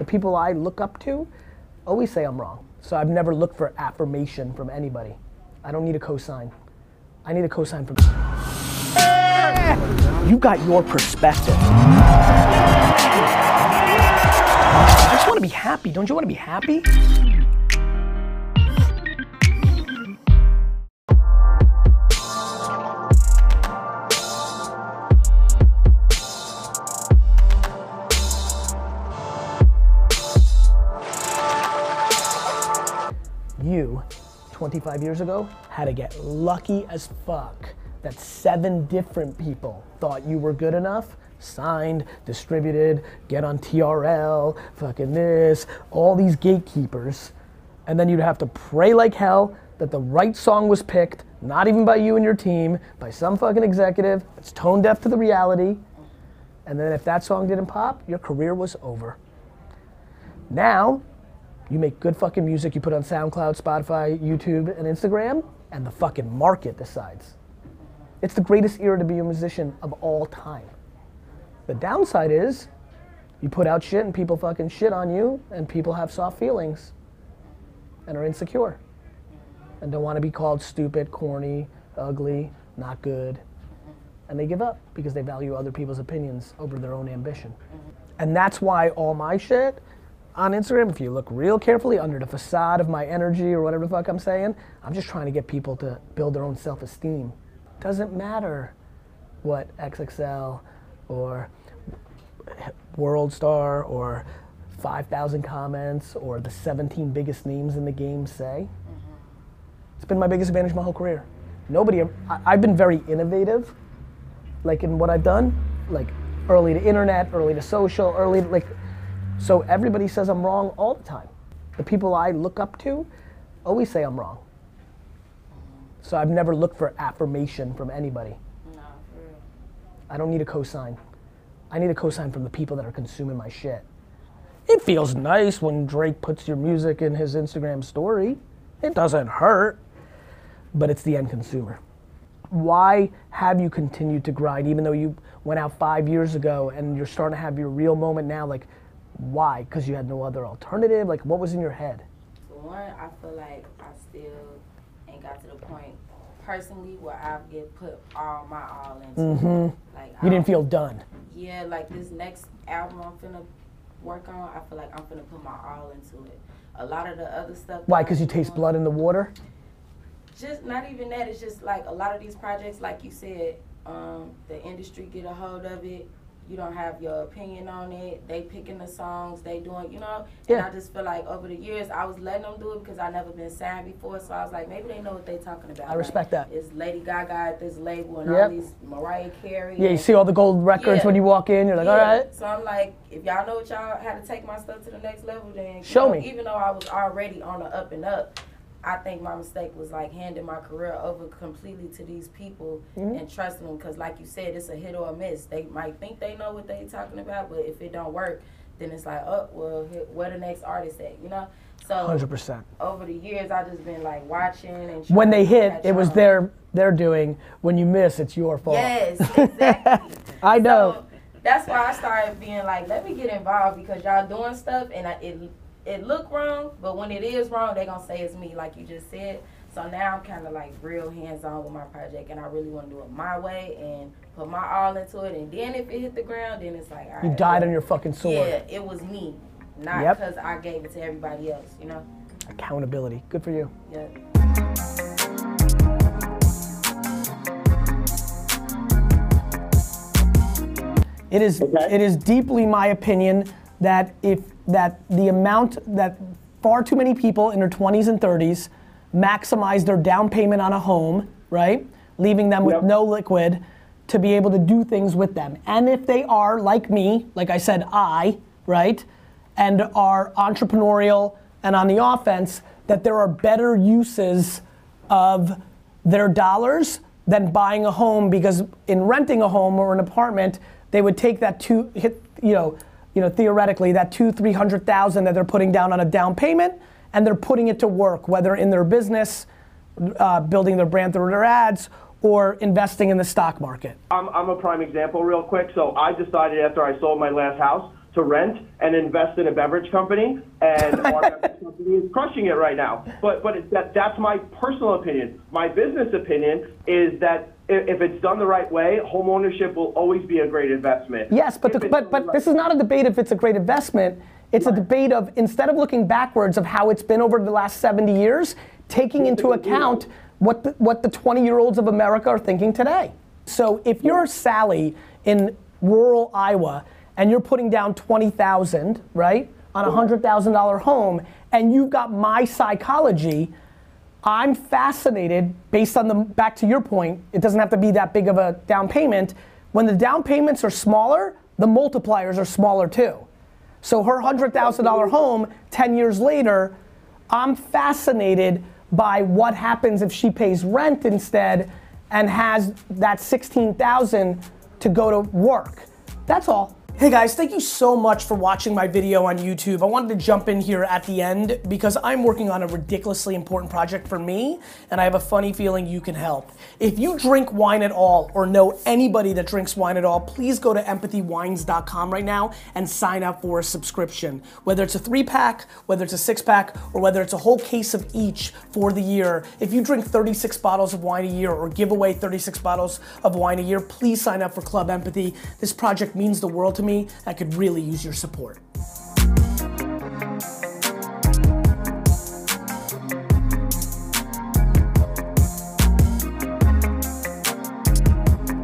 The people I look up to always say I'm wrong. So I've never looked for affirmation from anybody. I don't need a cosign. I need a cosign from. You got your perspective. I just want to be happy. Don't you want to be happy? 25 years ago had to get lucky as fuck that seven different people thought you were good enough, signed, distributed, get on TRL, fucking this, all these gatekeepers, and then you'd have to pray like hell that the right song was picked, not even by you and your team, by some fucking executive It's tone deaf to the reality. And then if that song didn't pop, your career was over. Now, you make good fucking music, you put on SoundCloud, Spotify, YouTube, and Instagram, and the fucking market decides. It's the greatest era to be a musician of all time. The downside is you put out shit and people fucking shit on you, and people have soft feelings and are insecure and don't want to be called stupid, corny, ugly, not good. And they give up because they value other people's opinions over their own ambition. And that's why all my shit on Instagram, if you look real carefully under the facade of my energy or whatever the fuck I'm saying, I'm just trying to get people to build their own self esteem. Doesn't matter what XXL or World Star or 5,000 comments or the 17 biggest names in the game say. It's been my biggest advantage my whole career. Nobody, I've been very innovative, like in what I've done, like early to internet, early to social, early like so everybody says I'm wrong all the time. The people I look up to always say I'm wrong. So I've never looked for affirmation from anybody. No. I don't need a cosign. I need a cosign from the people that are consuming my shit. It feels nice when Drake puts your music in his Instagram story. It doesn't hurt, but it's the end consumer. Why have you continued to grind even though you went out five years ago and you're starting to have your real moment now? Like, why? Because you had no other alternative? Like, what was in your head? For one, I feel like I still ain't got to the point personally where I get put all my all into. it. Like You I- didn't feel done. Yeah, like this next album I'm finna work on, I feel like I'm finna put my all into it. A lot of the other stuff. Why? Because you taste blood in the water? just not even that. It's just like a lot of these projects, like you said, um, the industry get a hold of it. You don't have your opinion on it. They picking the songs, they doing, you know. Yeah. And I just feel like over the years, I was letting them do it because I never been signed before. So I was like, maybe they know what they talking about. I respect like, that. It's Lady Gaga at this label and Yep. all these Mariah Carey. Yeah, you see all the gold records Yeah. when you walk in, you're like, yeah. all right. So I'm like, if y'all know what y'all had to take my stuff to the next level, then you Show know, me. Even though I was already on the up and up, I think my mistake was like handing my career over completely to these people Mm-hmm. and trusting them. Because like you said, it's a hit or a miss. They might think they know what they talking about, but if it don't work, then it's like, oh well, here- where the next artist at? You know. So 100%. over the years, I've just been like watching and When they hit, it was on. their, their doing. When you miss, it's your fault. Yes, exactly. I know. So that's why I started being like, let me get involved because y'all doing stuff and I, it it look wrong, but when it is wrong, they gonna say it's me, like you just said. So now I'm kind of like real hands on with my project, and I really want to do it my way and put my all into it. And then if it hit the ground, then it's like, all right, You died well, on your fucking sword. Yeah, it was me, not Yep. because I gave it to everybody else. You know? Accountability. Good for you. Yeah. It is Okay. it is deeply my opinion that if that the amount that far too many people in their 20s and 30s maximize their down payment on a home, right? Leaving them with Yep. no liquid to be able to do things with them. And if they are like me, like I said I, right? And are entrepreneurial and on the offense that there are better uses of their dollars than buying a home because in renting a home or an apartment, they would take that two hit, you know, you know, theoretically that two, three hundred thousand that they're putting down on a down payment, and they're putting it to work, whether in their business, uh, building their brand through their ads, or investing in the stock market. I'm, I'm a prime example, real quick. So I decided after I sold my last house to rent and invest in a beverage company, and our beverage company is crushing it right now. But but it, that that's my personal opinion. My business opinion is that if, it's done the right way, home ownership will always be a great investment. Yes, but the, but but this is not a debate if it's a great investment. It's a debate of instead of looking backwards of how it's been over the last 70 years, taking into account what the, what the 20 year olds of America are thinking today. So if you're Sally in rural Iowa and you're putting down 20,000, right, on a $100,000 home and you've got my psychology, I'm fascinated based on the back to your point, it doesn't have to be that big of a down payment. When the down payments are smaller, the multipliers are smaller too. So her $100,000 home 10 years later, I'm fascinated by what happens if she pays rent instead and has that 16,000 to go to work. That's all. Hey guys, thank you so much for watching my video on YouTube. I wanted to jump in here at the end because I'm working on a ridiculously important project for me and I have a funny feeling you can help. If you drink wine at all or know anybody that drinks wine at all, please go to empathywines.com right now and sign up for a subscription. Whether it's a three pack, whether it's a six pack, or whether it's a whole case of each for the year. If you drink 36 bottles of wine a year or give away 36 bottles of wine a year, please sign up for Club Empathy. This project means the world to me. I could really use your support.